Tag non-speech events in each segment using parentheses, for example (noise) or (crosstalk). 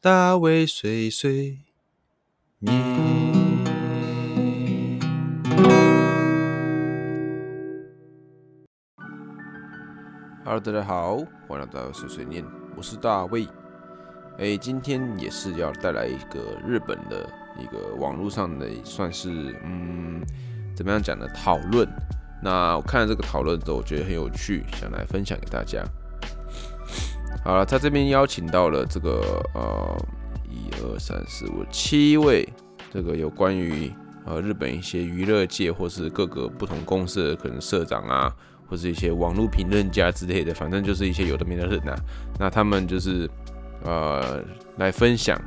大卫碎碎念。Hello，大家好，欢迎来到碎碎念，我是大卫。哎，今天也是要带来一个日本的一个网络上的算是嗯，怎么样讲的讨论。那我看了这个讨论之后，我觉得很有趣，想来分享给大家。好了，在这边邀请到了这个呃一二三四五七位这个有关于呃日本一些娱乐界或是各个不同公司的可能社长啊。或是一些网络评论家之类的，反正就是一些有的没的人呐。那他们就是呃来分享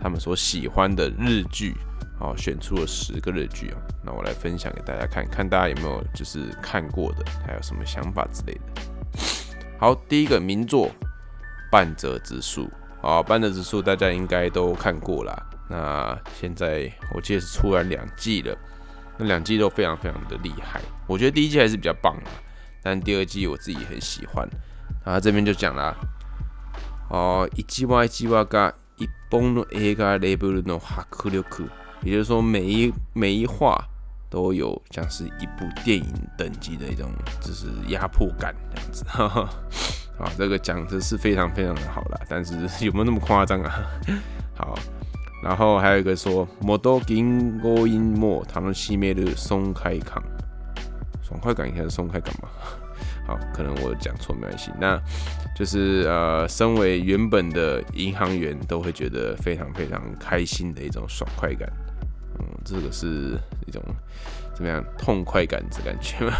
他们所喜欢的日剧，好选出了十个日剧啊。那我来分享给大家看看，大家有没有就是看过的，还有什么想法之类的。好，第一个名作《半泽直树》好，《半泽直树》大家应该都看过啦。那现在我记得是出来两季了，那两季都非常非常的厉害。我觉得第一季还是比较棒的。但第二季我自己很喜欢，然后这边就讲了，哦，一季哇一季哇噶一本の映画レベルの迫力，也就是说每一每一话都有像是一部电影等级的一种就是压迫感这样子，哈哈， 啊，这个讲的是非常非常的好了，(laughs) 但是有没有那么夸张啊？(laughs) 好，然后还有一个说，もど銀行員も楽しめる松开康。爽快感应该是松开感吧？(laughs) 好，可能我讲错没关系。那就是呃，身为原本的银行员都会觉得非常非常开心的一种爽快感。嗯，这个是一种怎么样痛快感的感觉吗？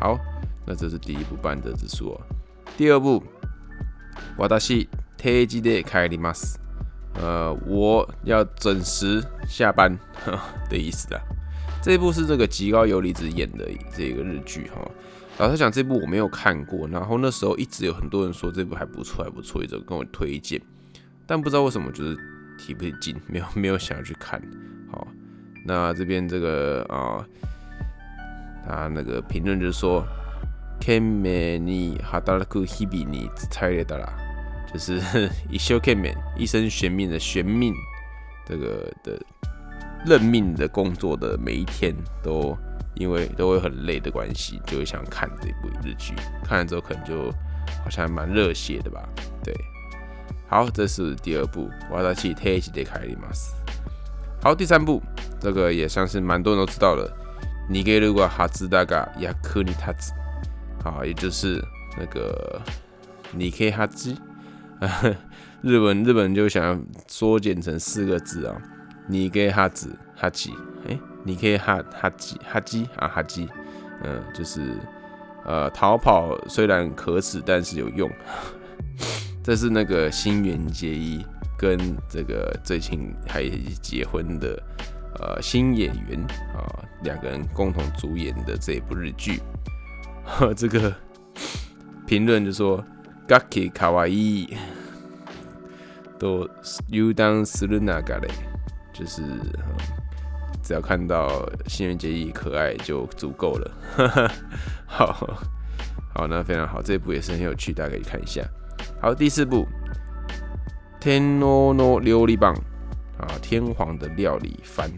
好，那这是第一部半泽之树。 第二部，我达西提吉的开里马斯，呃，我要准时下班 (laughs) 的意思的。这一部是这个吉高由里子演的这个日剧哈，老实讲这部我没有看过，然后那时候一直有很多人说这部还不错还不错，一直跟我推荐，但不知道为什么就是提不起劲，没有没有想要去看。好，那这边这个啊，他那个评论就说，kame ni hadaraku hibi ni tsare da 就是一休 kame 一生悬命的悬命这个的。认命的工作的每一天，都因为都会很累的关系，就会想看这部日剧。看了之后，可能就好像蛮热血的吧？对。好，这是第二部，瓦达奇泰奇得开里马斯。好，第三部，这个也算是蛮多人都知道了。尼给如果哈兹大嘎亚克尼啊，也就是那个尼克哈兹。(laughs) 日文日本就想要缩减成四个字啊。你给哈子哈基，哎，你可以哈哈基哈基啊哈基，嗯，就是呃逃跑虽然可耻，但是有用。(laughs) 这是那个新垣结衣跟这个最近还结婚的呃新演员啊两个人共同主演的这部日剧。(laughs) 这个评论就说 “gaki kawaii” 都 “you dan suruna g a e。就是只要看到新垣结衣可爱就足够了，(laughs) 好好，那非常好，这一部也是很有趣，大家可以看一下。好，第四部《天皇の料理榜》啊，天皇的料理番，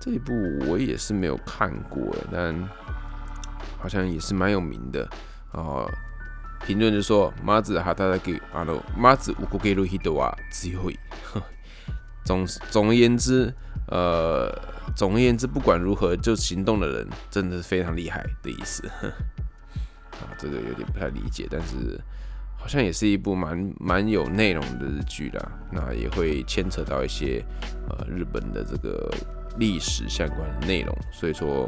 这一部我也是没有看过，但好像也是蛮有名的啊。评论就说：马子哈达达给啊喽，马子五个给路ヒドは強い。(laughs) 总总而言之，呃，总而言之，不管如何，就行动的人真的是非常厉害的意思。啊，(laughs) 这个有点不太理解，但是好像也是一部蛮蛮有内容的日剧啦。那也会牵扯到一些呃日本的这个历史相关的内容，所以说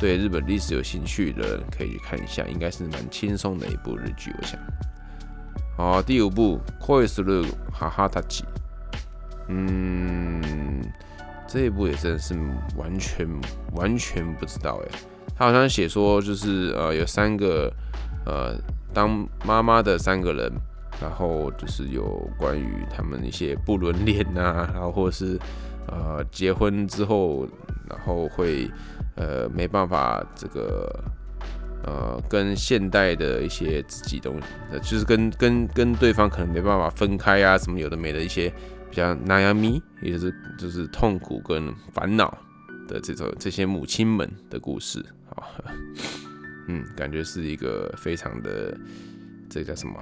对日本历史有兴趣的人可以去看一下，应该是蛮轻松的一部日剧，我想。好，第五部《恋する母たち》。嗯，这一部也真的是完全完全不知道哎，他好像写说就是呃有三个呃当妈妈的三个人，然后就是有关于他们一些不伦恋呐，然后或者是呃结婚之后，然后会 呃没办法这个呃，跟现代的一些自己东西，呃就是跟跟跟对方可能没办法分开啊，什么有的没的一些比较难呀咪，也就是就是痛苦跟烦恼的这种这些母亲们的故事啊，(laughs) 嗯，感觉是一个非常的这叫什么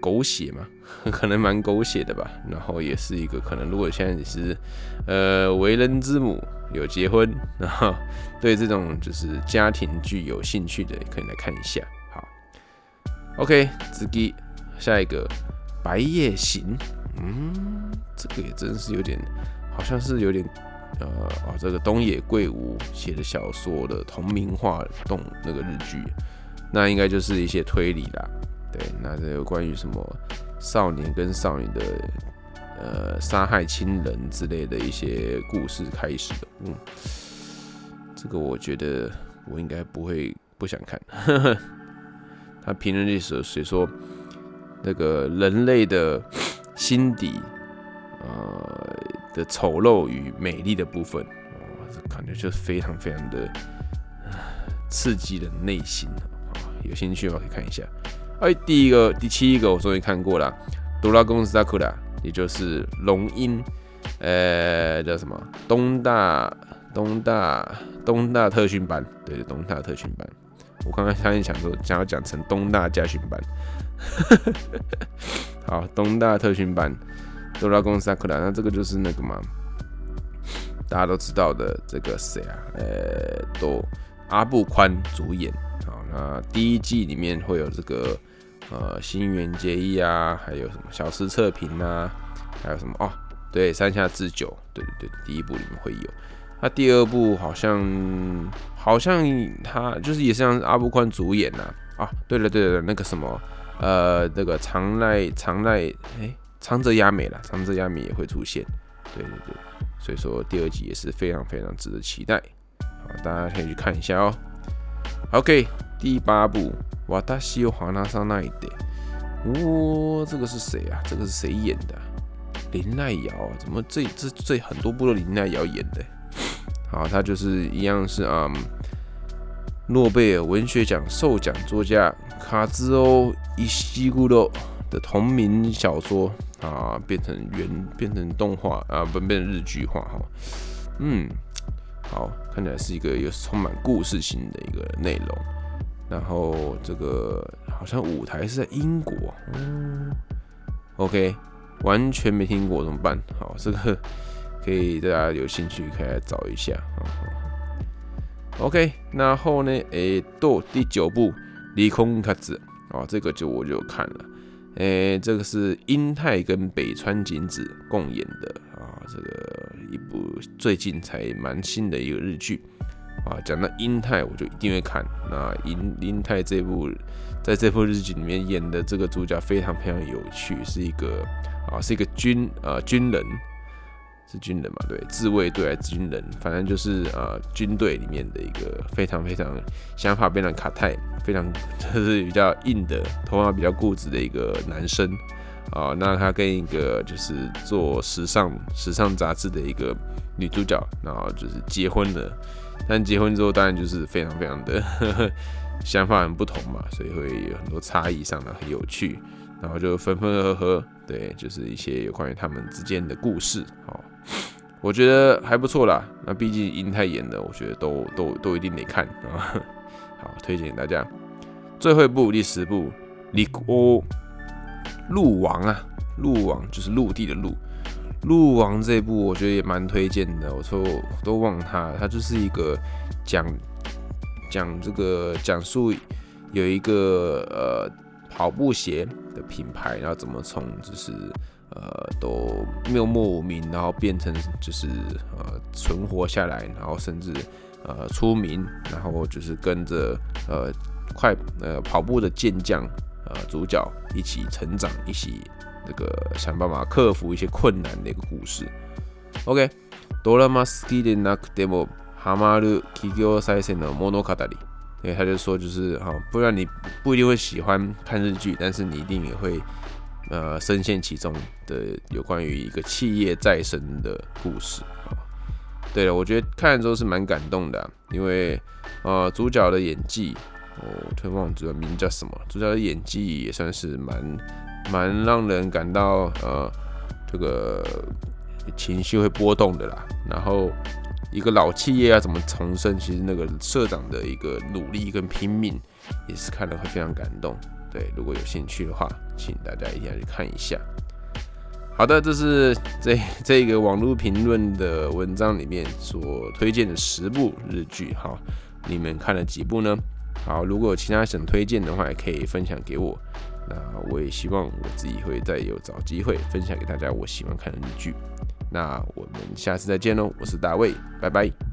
狗血嘛，(laughs) 可能蛮狗血的吧。然后也是一个可能，如果现在你是呃为人之母。有结婚，(laughs) 然后对这种就是家庭剧有兴趣的，可以来看一下。好，OK，子基，下一个《白夜行》，嗯，这个也真是有点，好像是有点，呃，哦，这个东野圭吾写的小说的同名化动那个日剧，那应该就是一些推理啦。对，那这有关于什么少年跟少女的。呃，杀害亲人之类的一些故事开始的，嗯，这个我觉得我应该不会不想看。(laughs) 他评论历史谁说那个人类的心底呃的丑陋与美丽的部分，哇，这感觉就非常非常的 (sighs) 刺激的内心啊！有兴趣的话可以看一下。哎，第一个第七个我终于看过了，《哆啦公司》阿库拉。也就是龙樱，呃，叫什么东大东大东大特训班，对，东大特训班。我刚刚差点想说，想要讲成东大家训班。(laughs) 好，东大特训班，哆啦公萨克拉，那这个就是那个嘛，大家都知道的这个谁啊？呃，都阿布宽主演。好，那第一季里面会有这个。呃，新垣结衣啊，还有什么小吃测评啊，还有什么哦？对，山下智久，对对对，第一部里面会有。那第二部好像好像他就是也是像阿部宽主演呐。啊，对了对了，那个什么呃，那个长濑长濑哎，长泽雅美啦，长泽雅美也会出现。对对对，所以说第二集也是非常非常值得期待。好，大家可以去看一下哦。OK，第八部。瓦达西又华纳上那一点，哇，这个是谁啊？这个是谁演的？林奈瑶，怎么这这这很多部都林奈瑶演的？好，他就是一样是啊，诺贝尔文学奖授奖作家卡兹欧伊西古洛的同名小说啊，变成原变成动画啊，不变成日剧化哈。嗯，好，看起来是一个有充满故事性的一个内容。然后这个好像舞台是在英国，嗯，OK，完全没听过怎么办？好，这个可以大家有兴趣可以来找一下。OK，然后呢，诶，到第九部《离空卡子》啊，这个就我就看了，诶，这个是英泰跟北川景子共演的啊，这个一部最近才蛮新的一个日剧。啊，讲到英泰，我就一定会看。那英英泰这部，在这部日剧里面演的这个主角非常非常有趣，是一个啊，是一个军呃军人，是军人嘛？对，自卫队还是军人？反正就是呃军队里面的一个非常非常想法非常卡泰，非常 (laughs) 就是比较硬的，头发比较固执的一个男生啊。那他跟一个就是做时尚时尚杂志的一个女主角，然后就是结婚了。但结婚之后，当然就是非常非常的 (laughs) 想法很不同嘛，所以会有很多差异上的很有趣，然后就分分合合，对，就是一些有关于他们之间的故事，哦，我觉得还不错啦。那毕竟英泰演的，我觉得都都都一定得看啊。(laughs) 好，推荐给大家。最后一部第十部《李欧陆王》啊，陆王就是陆地的陆。鹿王这部我觉得也蛮推荐的，我说都忘他，他就是一个讲讲这个讲述有一个呃跑步鞋的品牌，然后怎么从就是呃都默默无名，然后变成就是呃存活下来，然后甚至呃出名，然后就是跟着呃快呃跑步的健将呃主角一起成长，一起。这个想办法克服一些困难的一个故事。OK，ドラマ好きでなくてもハマる企業再生の物語。对，他就说就是哈，不然你不一定会喜欢看日剧，但是你一定也会呃深陷其中的有关于一个企业再生的故事啊。对了，我觉得看了之后是蛮感动的，因为呃主角的演技 哦，突然忘主角名叫什么，主角的演技也算是蛮蛮让人感到呃这个情绪会波动的啦。然后一个老企业要怎么重生，其实那个社长的一个努力跟拼命也是看了会非常感动。对，如果有兴趣的话，请大家一定要去看一下。好的，这是这这个网络评论的文章里面所推荐的十部日剧。哈，你们看了几部呢？好，如果有其他想推荐的话，也可以分享给我。那我也希望我自己会再有找机会分享给大家我喜欢看的日剧。那我们下次再见喽，我是大卫，拜拜。